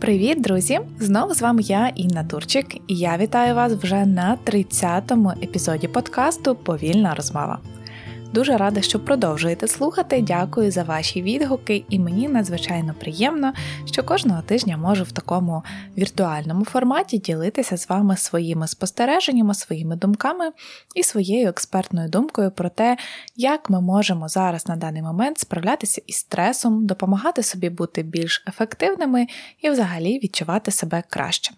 Привіт, друзі! Знову з вами я, Інна Турчик, і я вітаю вас вже на 30-му епізоді подкасту Повільна розмова. Дуже рада, що продовжуєте слухати. Дякую за ваші відгуки, і мені надзвичайно приємно, що кожного тижня можу в такому віртуальному форматі ділитися з вами своїми спостереженнями, своїми думками і своєю експертною думкою про те, як ми можемо зараз на даний момент справлятися із стресом, допомагати собі бути більш ефективними і взагалі відчувати себе краще.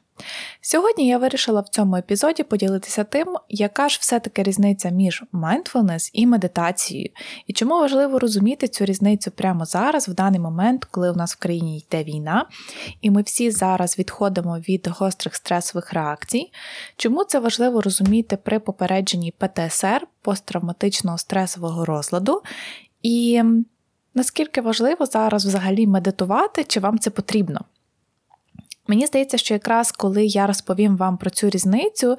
Сьогодні я вирішила в цьому епізоді поділитися тим, яка ж все-таки різниця між mindfulness і медитацією, і чому важливо розуміти цю різницю прямо зараз, в даний момент, коли у нас в країні йде війна, і ми всі зараз відходимо від гострих стресових реакцій. Чому це важливо розуміти при попередженні ПТСР посттравматичного стресового розладу? І наскільки важливо зараз взагалі медитувати, чи вам це потрібно? Мені здається, що якраз коли я розповім вам про цю різницю,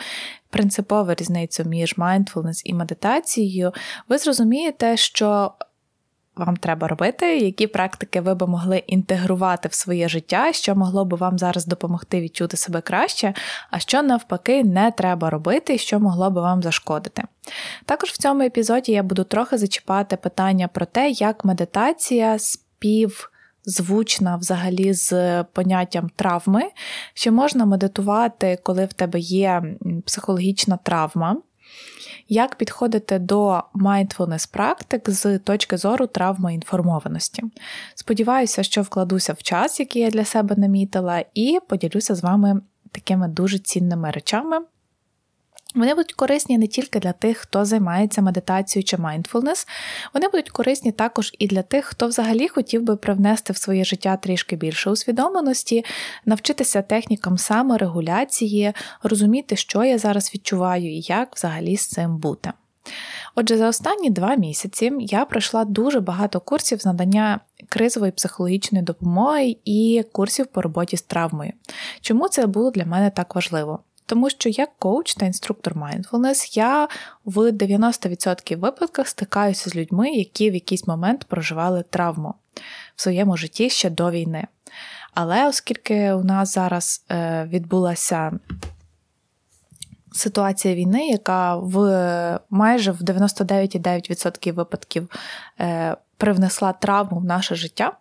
принципову різницю між mindfulness і медитацією, ви зрозумієте, що. Вам треба робити, які практики ви би могли інтегрувати в своє життя, що могло би вам зараз допомогти відчути себе краще, а що навпаки не треба робити, і що могло би вам зашкодити. Також в цьому епізоді я буду трохи зачіпати питання про те, як медитація спів звучна взагалі з поняттям травми, що можна медитувати, коли в тебе є психологічна травма. Як підходити до mindfulness практик з точки зору травмоінформованості? Сподіваюся, що вкладуся в час, який я для себе намітила, і поділюся з вами такими дуже цінними речами, вони будуть корисні не тільки для тих, хто займається медитацією чи mindfulness, вони будуть корисні також і для тих, хто взагалі хотів би привнести в своє життя трішки більше усвідомленості, навчитися технікам саморегуляції, розуміти, що я зараз відчуваю і як взагалі з цим бути. Отже, за останні два місяці я пройшла дуже багато курсів з надання кризової психологічної допомоги і курсів по роботі з травмою. Чому це було для мене так важливо? Тому що як коуч та інструктор mindfulness я в 90% випадках стикаюся з людьми, які в якийсь момент проживали травму в своєму житті ще до війни. Але оскільки у нас зараз е, відбулася ситуація війни, яка в майже в 99,9% випадків е, привнесла травму в наше життя,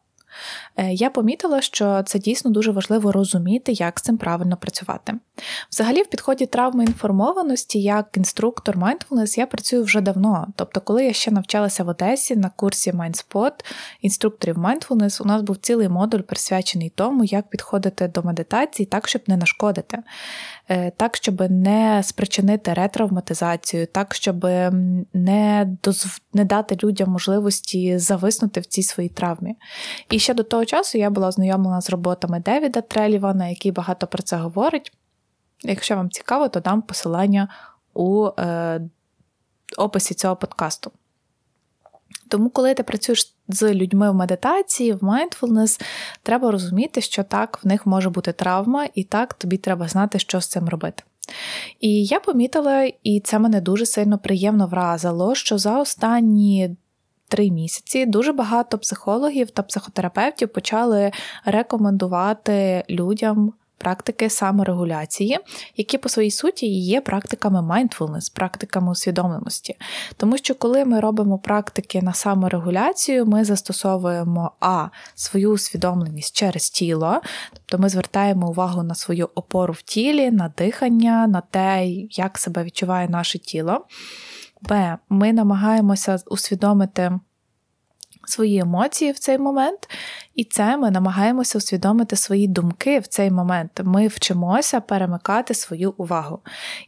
я помітила, що це дійсно дуже важливо розуміти, як з цим правильно працювати. Взагалі, в підході травми інформованості, як інструктор mindfulness, я працюю вже давно. Тобто, коли я ще навчалася в Одесі на курсі MindSpot інструкторів mindfulness, у нас був цілий модуль присвячений тому, як підходити до медитації так, щоб не нашкодити. Е, так, щоб не спричинити ретравматизацію, так, щоб не дозв... не дати людям можливості зависнути в цій своїй травмі. І ще до того часу я була ознайомлена з роботами Девіда Трелівана, який багато про це говорить. Якщо вам цікаво, то дам посилання у е, описі цього подкасту. Тому, коли ти працюєш з людьми в медитації, в mindfulness, треба розуміти, що так, в них може бути травма, і так тобі треба знати, що з цим робити. І я помітила, і це мене дуже сильно приємно вразило, що за останні. Три місяці дуже багато психологів та психотерапевтів почали рекомендувати людям практики саморегуляції, які по своїй суті є практиками mindfulness, практиками усвідомленості. Тому що, коли ми робимо практики на саморегуляцію, ми застосовуємо а свою усвідомленість через тіло, тобто ми звертаємо увагу на свою опору в тілі, на дихання, на те, як себе відчуває наше тіло. Б. Ми намагаємося усвідомити свої емоції в цей момент, і це ми намагаємося усвідомити свої думки в цей момент. Ми вчимося перемикати свою увагу.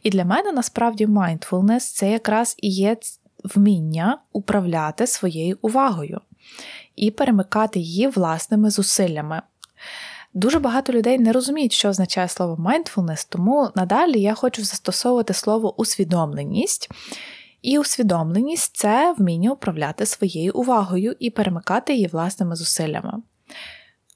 І для мене насправді mindfulness це якраз і є вміння управляти своєю увагою і перемикати її власними зусиллями. Дуже багато людей не розуміють, що означає слово mindfulness, тому надалі я хочу застосовувати слово усвідомленість. І усвідомленість це вміння управляти своєю увагою і перемикати її власними зусиллями.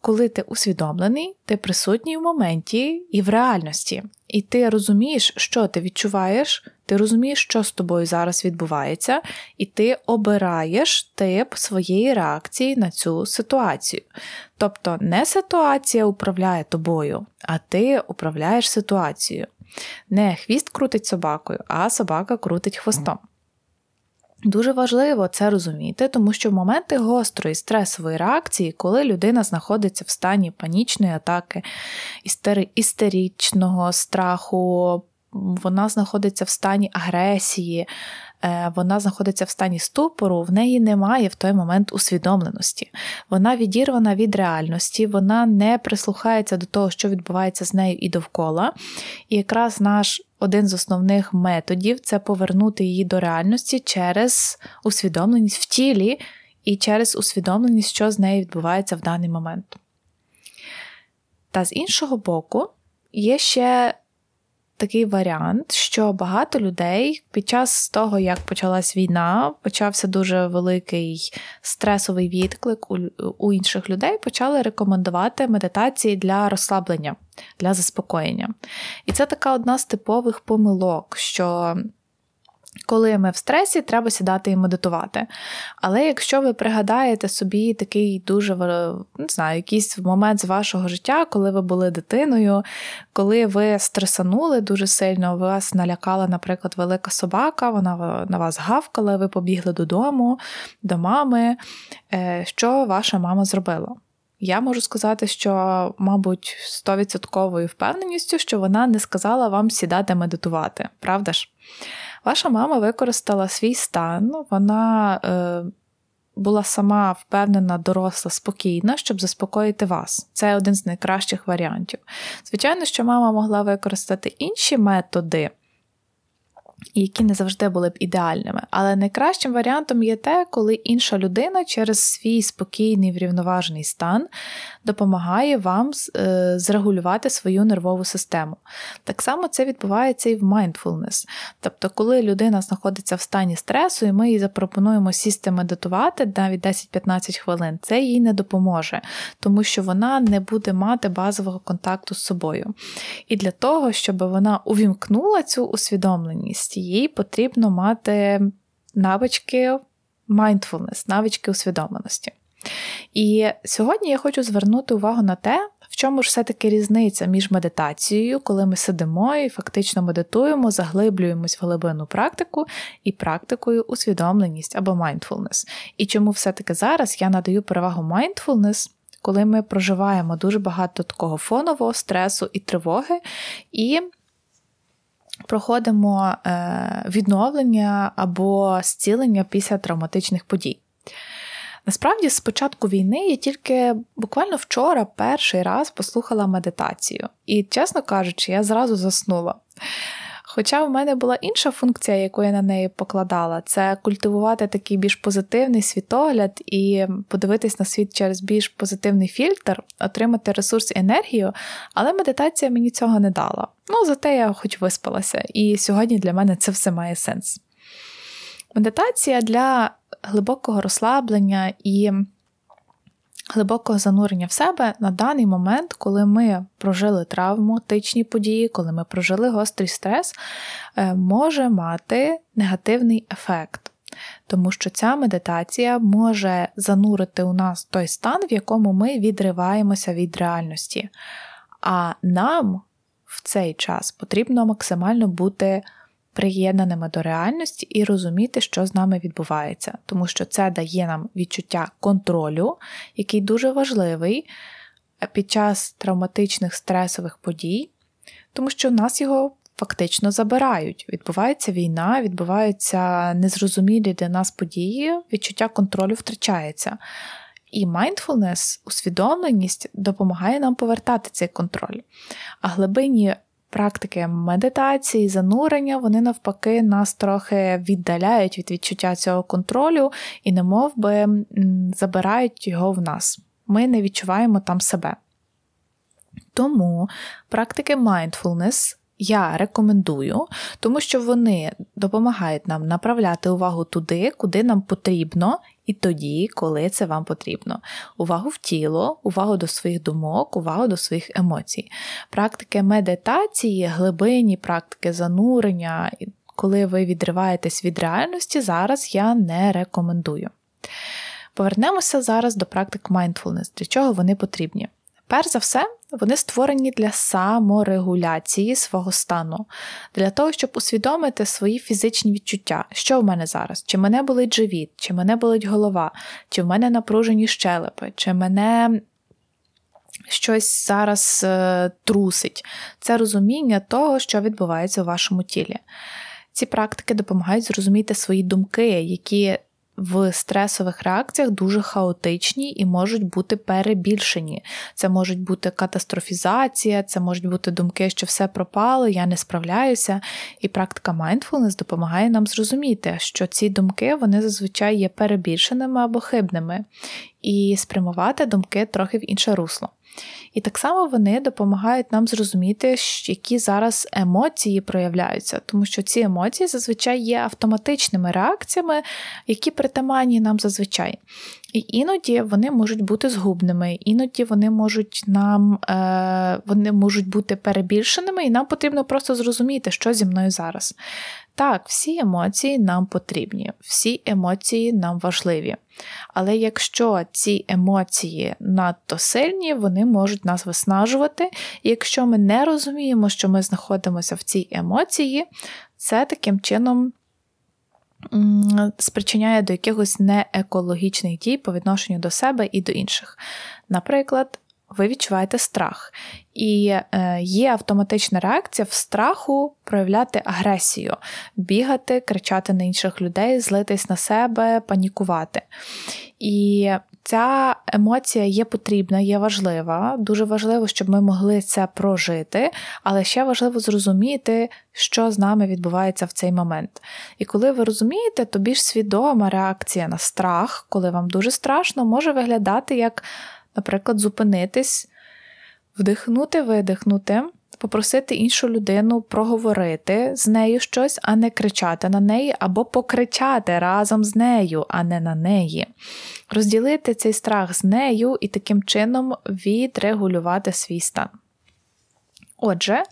коли ти усвідомлений, ти присутній в моменті і в реальності, і ти розумієш, що ти відчуваєш, ти розумієш, що з тобою зараз відбувається, і ти обираєш тип своєї реакції на цю ситуацію. Тобто не ситуація управляє тобою, а ти управляєш ситуацією. Не хвіст крутить собакою, а собака крутить хвостом. Дуже важливо це розуміти, тому що в моменти гострої стресової реакції, коли людина знаходиться в стані панічної атаки, істеричного страху, вона знаходиться в стані агресії, вона знаходиться в стані ступору, в неї немає в той момент усвідомленості. Вона відірвана від реальності, вона не прислухається до того, що відбувається з нею і довкола. І якраз наш один з основних методів це повернути її до реальності через усвідомленість в тілі і через усвідомленість, що з нею відбувається в даний момент. Та з іншого боку, є ще такий варіант, що багато людей під час того, як почалась війна, почався дуже великий стресовий відклик у, інших людей, почали рекомендувати медитації для розслаблення, для заспокоєння. І це така одна з типових помилок, що коли ми в стресі, треба сідати і медитувати. Але якщо ви пригадаєте собі такий дуже не знаю, якийсь момент з вашого життя, коли ви були дитиною, коли ви стресанули дуже сильно, вас налякала, наприклад, велика собака, вона на вас гавкала, ви побігли додому, до мами, е, що ваша мама зробила? Я можу сказати, що, мабуть, 100% впевненістю, що вона не сказала вам сідати медитувати, правда ж? Ваша мама використала свій стан, вона е, була сама впевнена, доросла, спокійна, щоб заспокоїти вас. Це один з найкращих варіантів. Звичайно, що мама могла використати інші методи які не завжди були б ідеальними. Але найкращим варіантом є те, коли інша людина через свій спокійний врівноважений стан допомагає вам е, зрегулювати свою нервову систему. Так само це відбувається і в mindfulness. Тобто, коли людина знаходиться в стані стресу, і ми їй запропонуємо сісти медитувати навіть 10-15 хвилин, це їй не допоможе, тому що вона не буде мати базового контакту з собою. І для того, щоб вона увімкнула цю усвідомленість діяльності, їй потрібно мати навички mindfulness, навички усвідомленості. І сьогодні я хочу звернути увагу на те, в чому ж все-таки різниця між медитацією, коли ми сидимо і фактично медитуємо, заглиблюємось в глибину практику, і практикою усвідомленість або mindfulness. І чому все-таки зараз я надаю перевагу mindfulness, коли ми проживаємо дуже багато такого фонового стресу і тривоги, і проходимо е, відновлення або зцілення після травматичних подій. Насправді, з початку війни я тільки буквально вчора перший раз послухала медитацію, і, чесно кажучи, я зразу заснула. Хоча в мене була інша функція, яку я на неї покладала, це культивувати такий більш позитивний світогляд і подивитись на світ через більш позитивний фільтр, отримати ресурс і енергію, але медитація мені цього не дала. Ну, зате я хоч виспалася, і сьогодні для мене це все має сенс. Медитація для глибокого розслаблення і глибокого занурення в себе на даний момент, коли ми прожили травматичні події, коли ми прожили гострий стрес, е, може мати негативний ефект. Тому що ця медитація може занурити у нас той стан, в якому ми відриваємося від реальності. А нам в цей час потрібно максимально бути приєднаними до реальності і розуміти, що з нами відбувається, тому що це дає нам відчуття контролю, який дуже важливий під час травматичних стресових подій, тому що нас його фактично забирають. Відбувається війна, відбуваються незрозумілі для нас події, відчуття контролю втрачається. І mindfulness, усвідомленість допомагає нам повертати цей контроль. А глибинні практики медитації, занурення, вони навпаки нас трохи віддаляють від відчуття цього контролю і, немов би, забирають його в нас. Ми не відчуваємо там себе. Тому практики mindfulness я рекомендую, тому що вони допомагають нам направляти увагу туди, куди нам потрібно, і тоді, коли це вам потрібно. Увагу в тіло, увагу до своїх думок, увагу до своїх емоцій. Практики медитації, глибинні практики занурення, коли ви відриваєтесь від реальності, зараз я не рекомендую. Повернемося зараз до практик mindfulness, для чого вони потрібні. Перш за все, вони створені для саморегуляції свого стану, для того, щоб усвідомити свої фізичні відчуття, що в мене зараз, чи мене болить живіт, чи мене болить голова, чи в мене напружені щелепи, чи мене. Щось зараз е, трусить. Це розуміння того, що відбувається у вашому тілі. Ці практики допомагають зрозуміти свої думки, які в стресових реакціях дуже хаотичні і можуть бути перебільшені. Це можуть бути катастрофізація, це можуть бути думки, що все пропало, я не справляюся. І практика mindfulness допомагає нам зрозуміти, що ці думки вони зазвичай є перебільшеними або хибними, і спрямувати думки трохи в інше русло. І так само вони допомагають нам зрозуміти, які зараз емоції проявляються, тому що ці емоції зазвичай є автоматичними реакціями, які притаманні нам зазвичай. І іноді вони можуть бути згубними, іноді вони можуть нам е, вони можуть бути перебільшеними, і нам потрібно просто зрозуміти, що зі мною зараз. Так, всі емоції нам потрібні, всі емоції нам важливі. Але якщо ці емоції надто сильні, вони можуть нас виснажувати. І якщо ми не розуміємо, що ми знаходимося в цій емоції, це таким чином. Спричиняє до якихось неекологічних дій по відношенню до себе і до інших. Наприклад, ви відчуваєте страх. І е, є автоматична реакція в страху проявляти агресію, бігати, кричати на інших людей, злитись на себе, панікувати. І ця емоція є потрібна, є важлива. Дуже важливо, щоб ми могли це прожити, але ще важливо зрозуміти, що з нами відбувається в цей момент. І коли ви розумієте, то більш свідома реакція на страх, коли вам дуже страшно, може виглядати як наприклад, зупинитись, вдихнути, видихнути, попросити іншу людину проговорити з нею щось, а не кричати на неї, або покричати разом з нею, а не на неї. Розділити цей страх з нею і таким чином відрегулювати свій стан. Отже,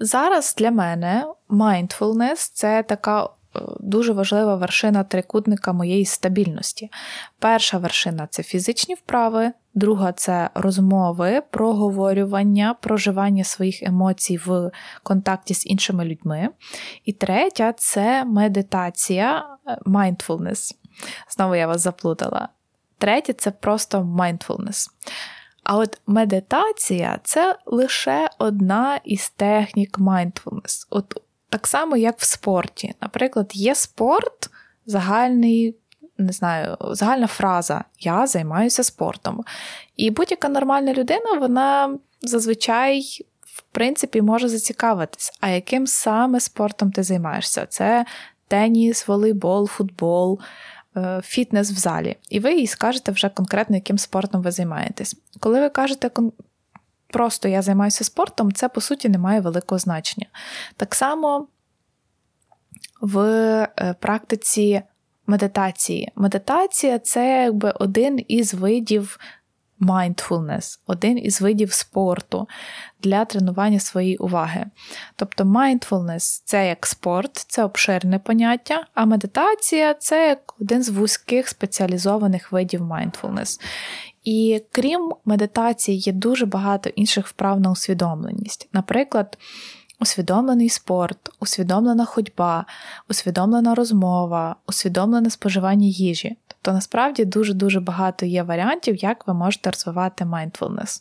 зараз для мене mindfulness – це така дуже важлива вершина трикутника моєї стабільності. Перша вершина це фізичні вправи, друга це розмови, проговорювання, проживання своїх емоцій в контакті з іншими людьми. І третя це медитація, е, mindfulness. Знову я вас заплутала. Третє це просто mindfulness. А от медитація це лише одна із технік mindfulness. От так само, як в спорті. Наприклад, є спорт, загальний, не знаю, загальна фраза Я займаюся спортом. І будь-яка нормальна людина, вона зазвичай. В принципі, може зацікавитись, а яким саме спортом ти займаєшся? Це теніс, волейбол, футбол, е, фітнес в залі. І ви їй скажете вже конкретно, яким спортом ви займаєтесь. Коли ви кажете просто я займаюся спортом, це по суті не має великого значення. Так само в е, практиці медитації. Медитація це якби один із видів mindfulness, один із видів спорту для тренування своєї уваги. Тобто mindfulness це як спорт, це обширне поняття, а медитація це як один з вузьких спеціалізованих видів mindfulness. І крім медитації, є дуже багато інших вправ на усвідомленість. Наприклад, усвідомлений спорт, усвідомлена ходьба, усвідомлена розмова, усвідомлене споживання їжі. Тобто, насправді дуже-дуже багато є варіантів, як ви можете розвивати mindfulness.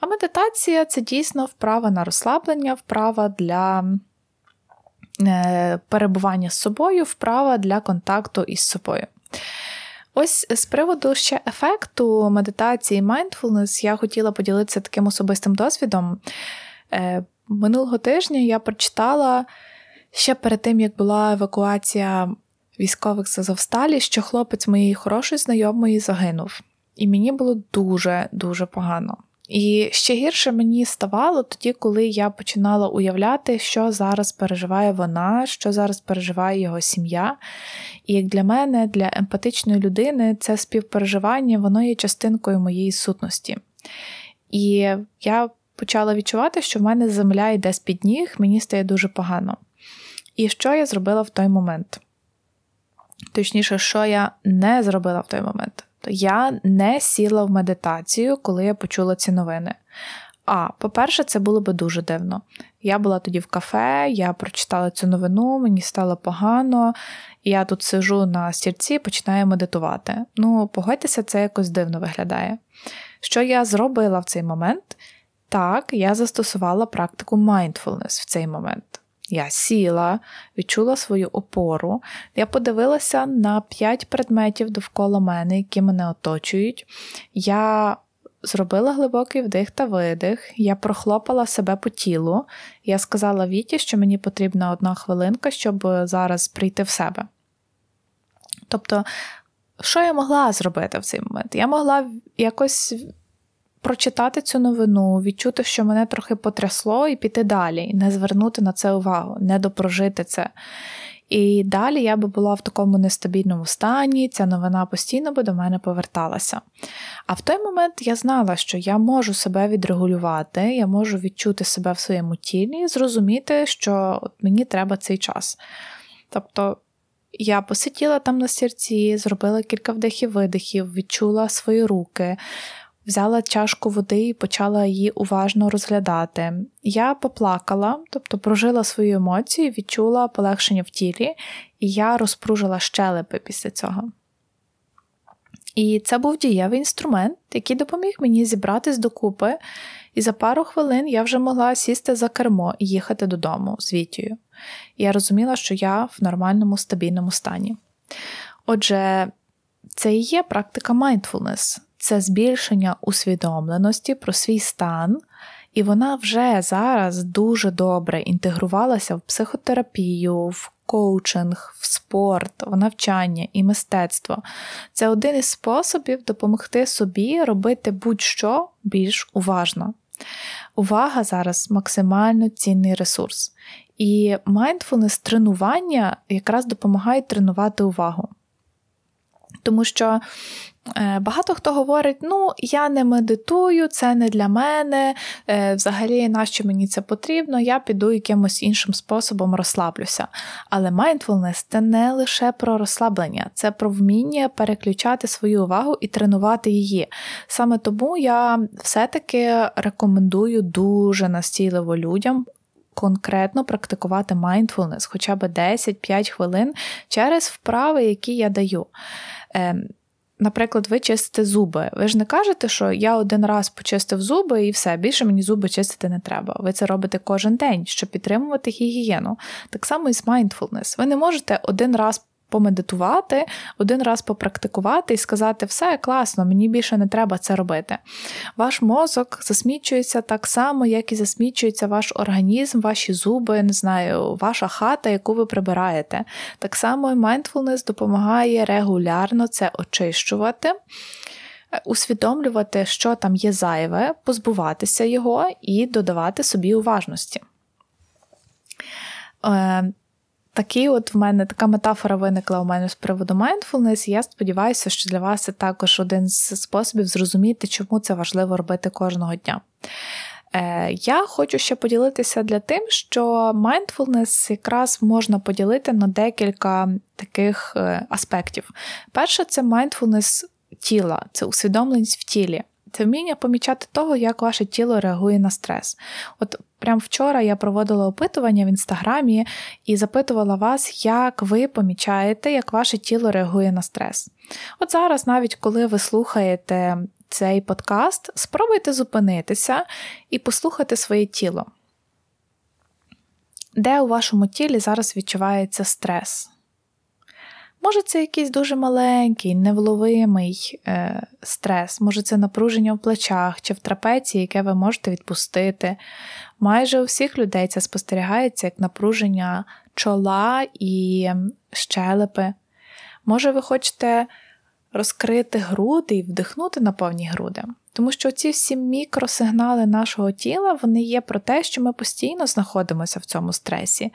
А медитація це дійсно вправа на розслаблення, вправа для е, перебування з собою, вправа для контакту із собою. Ось з приводу ще ефекту медитації mindfulness я хотіла поділитися таким особистим досвідом. Минулого тижня я прочитала ще перед тим, як була евакуація військових з Азовсталі, що хлопець моєї хорошої знайомої загинув. І мені було дуже-дуже погано. І ще гірше мені ставало тоді, коли я починала уявляти, що зараз переживає вона, що зараз переживає його сім'я. І як для мене, для емпатичної людини, це співпереживання, воно є частинкою моєї сутності. І я почала відчувати, що в мене земля йде з під ніг, мені стає дуже погано. І що я зробила в той момент? Точніше, що я не зробила в той момент? То я не сіла в медитацію, коли я почула ці новини. А, по-перше, це було би дуже дивно. Я була тоді в кафе, я прочитала цю новину, мені стало погано, я тут сижу на стільці і починаю медитувати. Ну, погодьтеся, це якось дивно виглядає. Що я зробила в цей момент? Так, я застосувала практику mindfulness в цей момент. Я сіла, відчула свою опору, я подивилася на п'ять предметів довкола мене, які мене оточують. Я зробила глибокий вдих та видих, я прохлопала себе по тілу, я сказала Віті, що мені потрібна одна хвилинка, щоб зараз прийти в себе. Тобто, що я могла зробити в цей момент? Я могла якось прочитати цю новину, відчути, що мене трохи потрясло, і піти далі, і не звернути на це увагу, не допрожити це. І далі я би була в такому нестабільному стані, ця новина постійно би до мене поверталася. А в той момент я знала, що я можу себе відрегулювати, я можу відчути себе в своєму тілі зрозуміти, що мені треба цей час. Тобто я посиділа там на серці, зробила кілька вдихів-видихів, відчула свої руки, взяла чашку води і почала її уважно розглядати. Я поплакала, тобто прожила свої емоції, відчула полегшення в тілі, і я розпружила щелепи після цього. І це був дієвий інструмент, який допоміг мені зібратись докупи, і за пару хвилин я вже могла сісти за кермо і їхати додому з Вітію. Я розуміла, що я в нормальному стабільному стані. Отже, це і є практика mindfulness це збільшення усвідомленості про свій стан, і вона вже зараз дуже добре інтегрувалася в психотерапію, в коучинг, в спорт, в навчання і мистецтво. Це один із способів допомогти собі робити будь-що більш уважно. Увага зараз максимально цінний ресурс. І mindfulness тренування якраз допомагає тренувати увагу. Тому що Е, багато хто говорить, ну, я не медитую, це не для мене, е, взагалі, нащо мені це потрібно, я піду якимось іншим способом розслаблюся. Але mindfulness – це не лише про розслаблення, це про вміння переключати свою увагу і тренувати її. Саме тому я все-таки рекомендую дуже настійливо людям. Конкретно практикувати mindfulness хоча б 10-5 хвилин через вправи, які я даю. Ем, Наприклад, ви чистите зуби. Ви ж не кажете, що я один раз почистив зуби і все, більше мені зуби чистити не треба. Ви це робите кожен день, щоб підтримувати гігієну. Так само і з mindfulness. Ви не можете один раз помедитувати, один раз попрактикувати і сказати, все класно, мені більше не треба це робити. Ваш мозок засмічується так само, як і засмічується ваш організм, ваші зуби, не знаю, ваша хата, яку ви прибираєте. Так само і mindfulness допомагає регулярно це очищувати. Усвідомлювати, що там є зайве, позбуватися його і додавати собі уважності. Такий от в мене така метафора виникла у мене з приводу mindfulness, і я сподіваюся, що для вас це також один з способів зрозуміти, чому це важливо робити кожного дня. Е, я хочу ще поділитися для тим, що mindfulness якраз можна поділити на декілька таких е, аспектів. Перше, це mindfulness тіла, це усвідомленість в тілі. Це вміння помічати того, як ваше тіло реагує на стрес. От прямо вчора я проводила опитування в інстаграмі і запитувала вас, як ви помічаєте, як ваше тіло реагує на стрес. От зараз, навіть коли ви слухаєте цей подкаст, спробуйте зупинитися і послухати своє тіло. Де у вашому тілі зараз відчувається стрес? Може, це якийсь дуже маленький, невловимий е, стрес, може, це напруження в плечах чи в трапеції, яке ви можете відпустити. Майже у всіх людей це спостерігається як напруження чола і щелепи. Може, ви хочете розкрити груди і вдихнути на повні груди. Тому що ці всі мікросигнали нашого тіла вони є про те, що ми постійно знаходимося в цьому стресі.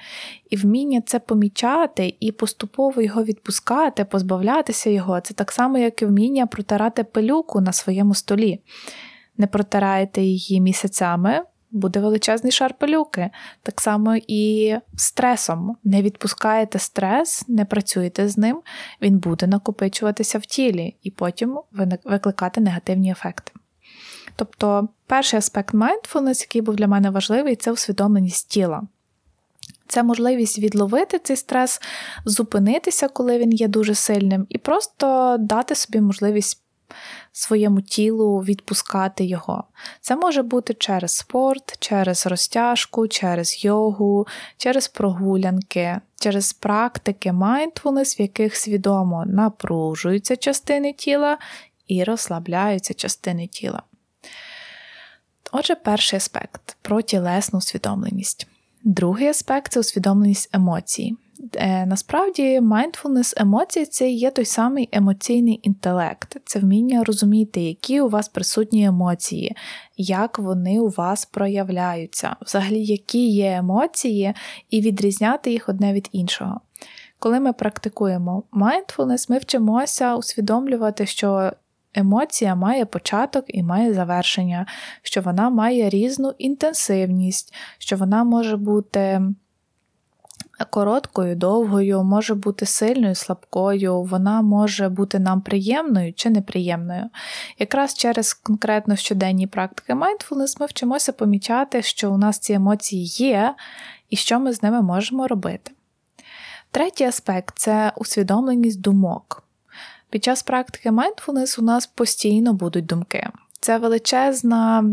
І вміння це помічати і поступово його відпускати, позбавлятися його це так само, як і вміння протирати пилюку на своєму столі. Не протираєте її місяцями, буде величезний шар пилюки. Так само і стресом. Не відпускаєте стрес, не працюєте з ним, він буде накопичуватися в тілі і потім викликати негативні ефекти. Тобто, перший аспект mindfulness, який був для мене важливий, це усвідомленість тіла. Це можливість відловити цей стрес, зупинитися, коли він є дуже сильним, і просто дати собі можливість своєму тілу відпускати його. Це може бути через спорт, через розтяжку, через йогу, через прогулянки, через практики mindfulness, в яких свідомо напружуються частини тіла і розслабляються частини тіла. Отже, перший аспект про тілесну усвідомленість. Другий аспект це усвідомленість емоцій. Е, насправді, mindfulness емоцій це є той самий емоційний інтелект, це вміння розуміти, які у вас присутні емоції, як вони у вас проявляються, взагалі, які є емоції, і відрізняти їх одне від іншого. Коли ми практикуємо mindfulness, ми вчимося усвідомлювати, що емоція має початок і має завершення, що вона має різну інтенсивність, що вона може бути короткою, довгою, може бути сильною, слабкою, вона може бути нам приємною чи неприємною. Якраз через конкретно щоденні практики mindfulness ми вчимося помічати, що у нас ці емоції є і що ми з ними можемо робити. Третій аспект це усвідомленість думок. Під час практики mindfulness у нас постійно будуть думки. Це величезна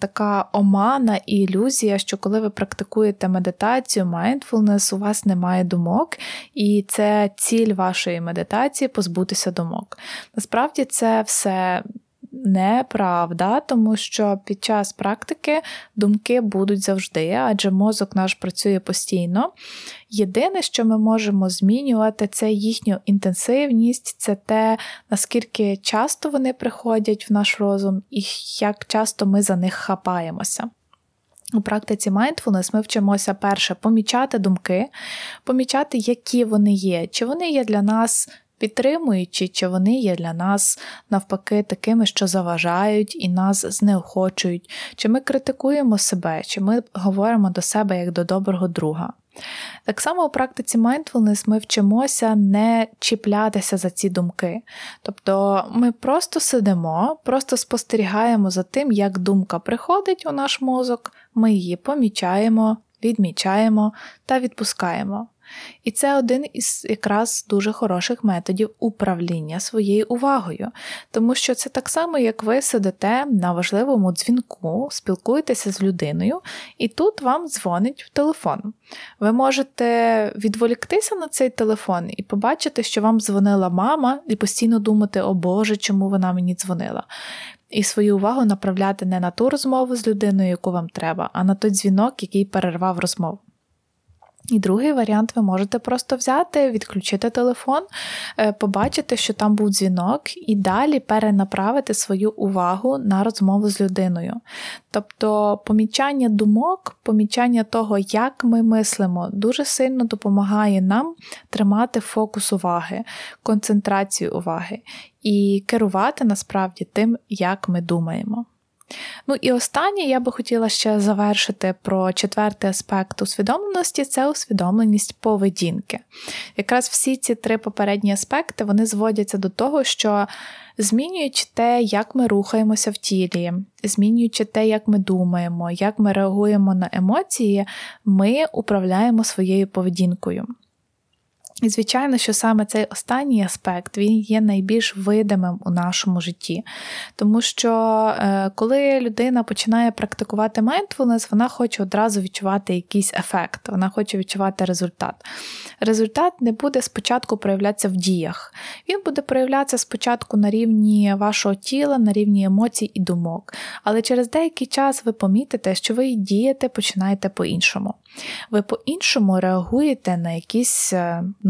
така омана і ілюзія, що коли ви практикуєте медитацію, mindfulness, у вас немає думок, і це ціль вашої медитації позбутися думок. Насправді це все неправда, тому що під час практики думки будуть завжди, адже мозок наш працює постійно. Єдине, що ми можемо змінювати, це їхню інтенсивність, це те, наскільки часто вони приходять в наш розум і як часто ми за них хапаємося. У практиці mindfulness ми вчимося перше помічати думки, помічати, які вони є, чи вони є для нас підтримуючи, чи вони є для нас навпаки такими, що заважають і нас знеохочують, чи ми критикуємо себе, чи ми говоримо до себе як до доброго друга. Так само у практиці mindfulness ми вчимося не чіплятися за ці думки. Тобто ми просто сидимо, просто спостерігаємо за тим, як думка приходить у наш мозок, ми її помічаємо, відмічаємо та відпускаємо. І це один із якраз дуже хороших методів управління своєю увагою, тому що це так само, як ви сидите на важливому дзвінку, спілкуєтеся з людиною, і тут вам дзвонить в телефон. Ви можете відволіктися на цей телефон і побачити, що вам дзвонила мама, і постійно думати, о Боже, чому вона мені дзвонила. І свою увагу направляти не на ту розмову з людиною, яку вам треба, а на той дзвінок, який перервав розмову. І другий варіант ви можете просто взяти, відключити телефон, е, побачити, що там був дзвінок, і далі перенаправити свою увагу на розмову з людиною. Тобто помічання думок, помічання того, як ми мислимо, дуже сильно допомагає нам тримати фокус уваги, концентрацію уваги і керувати насправді тим, як ми думаємо. Ну і останнє я би хотіла ще завершити про четвертий аспект усвідомленості це усвідомленість поведінки. Якраз всі ці три попередні аспекти вони зводяться до того, що змінюючи те, як ми рухаємося в тілі, змінюючи те, як ми думаємо, як ми реагуємо на емоції, ми управляємо своєю поведінкою. І, звичайно, що саме цей останній аспект він є найбільш видимим у нашому житті. Тому що е, коли людина починає практикувати mindfulness, вона хоче одразу відчувати якийсь ефект, вона хоче відчувати результат. Результат не буде спочатку проявлятися в діях. Він буде проявлятися спочатку на рівні вашого тіла, на рівні емоцій і думок. Але через деякий час ви помітите, що ви дієте починаєте по-іншому. Ви по-іншому реагуєте на якісь.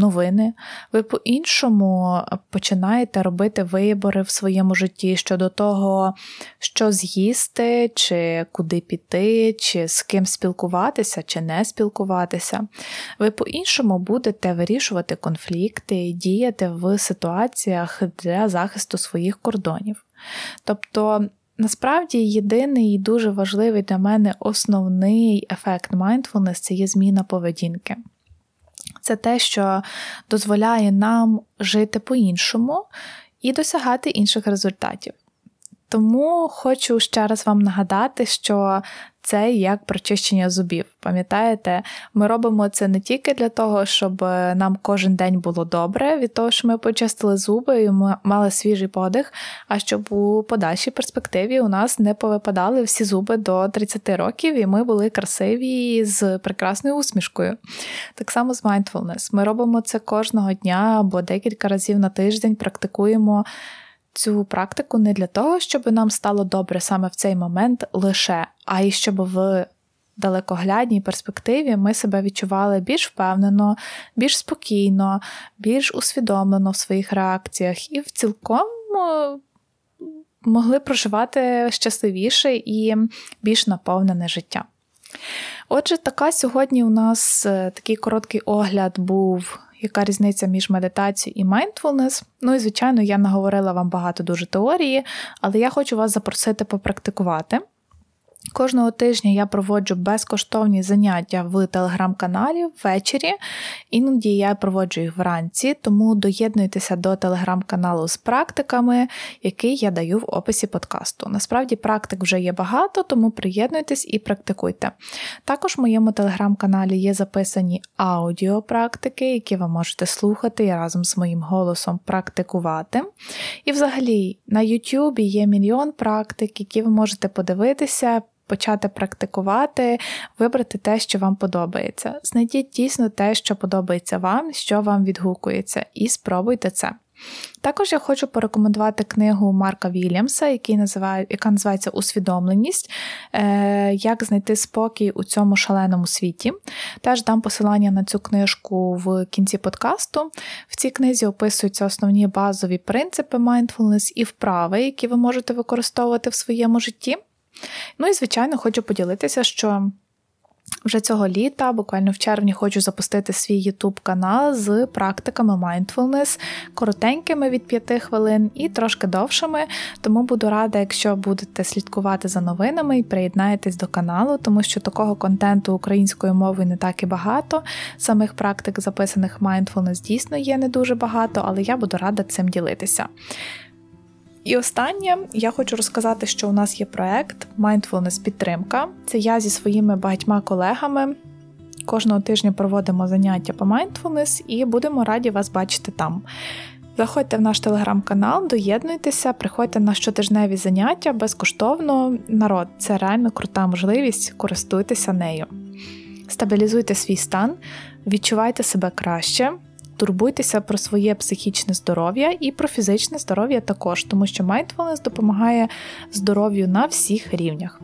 Е, новини, ви по-іншому починаєте робити вибори в своєму житті щодо того, що з'їсти, чи куди піти, чи з ким спілкуватися, чи не спілкуватися. Ви по-іншому будете вирішувати конфлікти і діяти в ситуаціях для захисту своїх кордонів. Тобто. Насправді, єдиний і дуже важливий для мене основний ефект mindfulness – це є зміна поведінки. Це те, що дозволяє нам жити по-іншому і досягати інших результатів. Тому хочу ще раз вам нагадати, що це як прочищення зубів. Пам'ятаєте, ми робимо це не тільки для того, щоб нам кожен день було добре, від того, що ми почистили зуби і мали свіжий подих, а щоб у подальшій перспективі у нас не повипадали всі зуби до 30 років, і ми були красиві з прекрасною усмішкою. Так само з mindfulness. Ми робимо це кожного дня або декілька разів на тиждень, практикуємо цю практику не для того, щоб нам стало добре саме в цей момент лише, а й щоб в далекоглядній перспективі ми себе відчували більш впевнено, більш спокійно, більш усвідомлено в своїх реакціях і в цілком е, могли проживати щасливіше і більш наповнене життя. Отже, така сьогодні у нас е, такий короткий огляд був яка різниця між медитацією і mindfulness. Ну і, звичайно, я наговорила вам багато дуже теорії, але я хочу вас запросити попрактикувати. Кожного тижня я проводжу безкоштовні заняття в телеграм-каналі ввечері, іноді я проводжу їх вранці, тому доєднуйтеся до телеграм-каналу з практиками, який я даю в описі подкасту. Насправді практик вже є багато, тому приєднуйтесь і практикуйте. Також в моєму телеграм-каналі є записані аудіопрактики, які ви можете слухати і разом з моїм голосом практикувати. І взагалі на YouTube є мільйон практик, які ви можете подивитися почати практикувати, вибрати те, що вам подобається. Знайдіть дійсно те, що подобається вам, що вам відгукується, і спробуйте це. Також я хочу порекомендувати книгу Марка Вільямса, який називає, яка називається Усвідомленість, е, як знайти спокій у цьому шаленому світі. Теж дам посилання на цю книжку в кінці подкасту. В цій книзі описуються основні базові принципи mindfulness і вправи, які ви можете використовувати в своєму житті. Ну і, звичайно, хочу поділитися, що. Вже цього літа, буквально в червні, хочу запустити свій YouTube канал з практиками mindfulness, коротенькими від 5 хвилин і трошки довшими. Тому буду рада, якщо будете слідкувати за новинами і приєднаєтесь до каналу, тому що такого контенту українською мовою не так і багато. Самих практик, записаних mindfulness, дійсно є не дуже багато, але я буду рада цим ділитися. І останнє я хочу розказати, що у нас є проект Mindfulness підтримка. Це я зі своїми багатьма колегами. Кожного тижня проводимо заняття по mindfulness і будемо раді вас бачити там. Заходьте в наш телеграм-канал, доєднуйтеся, приходьте на щотижневі заняття безкоштовно. Народ, це реально крута можливість, користуйтеся нею. Стабілізуйте свій стан, відчувайте себе краще турбуйтеся про своє психічне здоров'я і про фізичне здоров'я також, тому що mindfulness допомагає здоров'ю на всіх рівнях.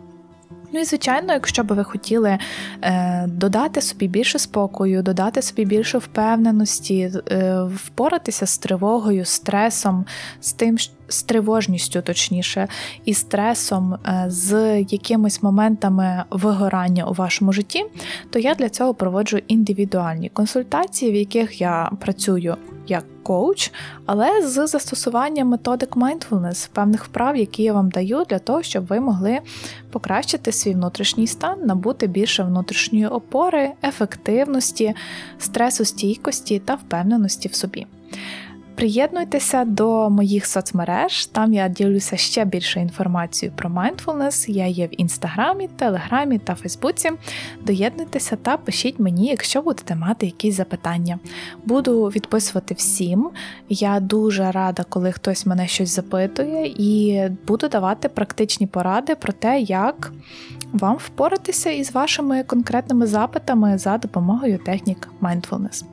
Ну і, звичайно, якщо би ви хотіли е, додати собі більше спокою, додати собі більше впевненості, е, впоратися з тривогою, стресом, з тим, з тривожністю, точніше, і стресом, е, з якимись моментами вигорання у вашому житті, то я для цього проводжу індивідуальні консультації, в яких я працюю як коуч, але з застосуванням методик mindfulness, певних вправ, які я вам даю, для того, щоб ви могли покращити свій внутрішній стан, набути більше внутрішньої опори, ефективності, стресостійкості та впевненості в собі. Приєднуйтеся до моїх соцмереж, там я ділюся ще більше інформацією про mindfulness. Я є в інстаграмі, телеграмі та Фейсбуці. Доєднуйтеся та пишіть мені, якщо будете мати якісь запитання. Буду відписувати всім. Я дуже рада, коли хтось мене щось запитує, і буду давати практичні поради про те, як вам впоратися із вашими конкретними запитами за допомогою технік mindfulness.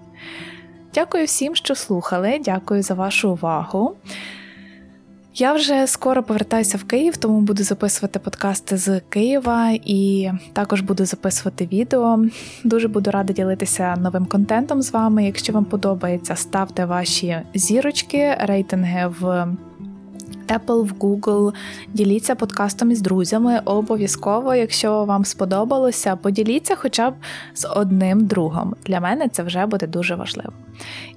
Дякую всім, що слухали. Дякую за вашу увагу. Я вже скоро повертаюся в Київ, тому буду записувати подкасти з Києва і також буду записувати відео. Дуже буду рада ділитися новим контентом з вами. Якщо вам подобається, ставте ваші зірочки, рейтинги в Apple, в Google. Діліться подкастом із друзями. Обов'язково, якщо вам сподобалося, поділіться хоча б з одним другом. Для мене це вже буде дуже важливо.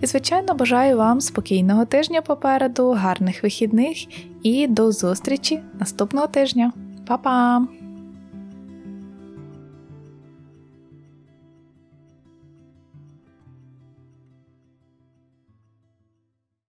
І, звичайно, бажаю вам спокійного тижня попереду, гарних вихідних і до зустрічі наступного тижня. Па-па!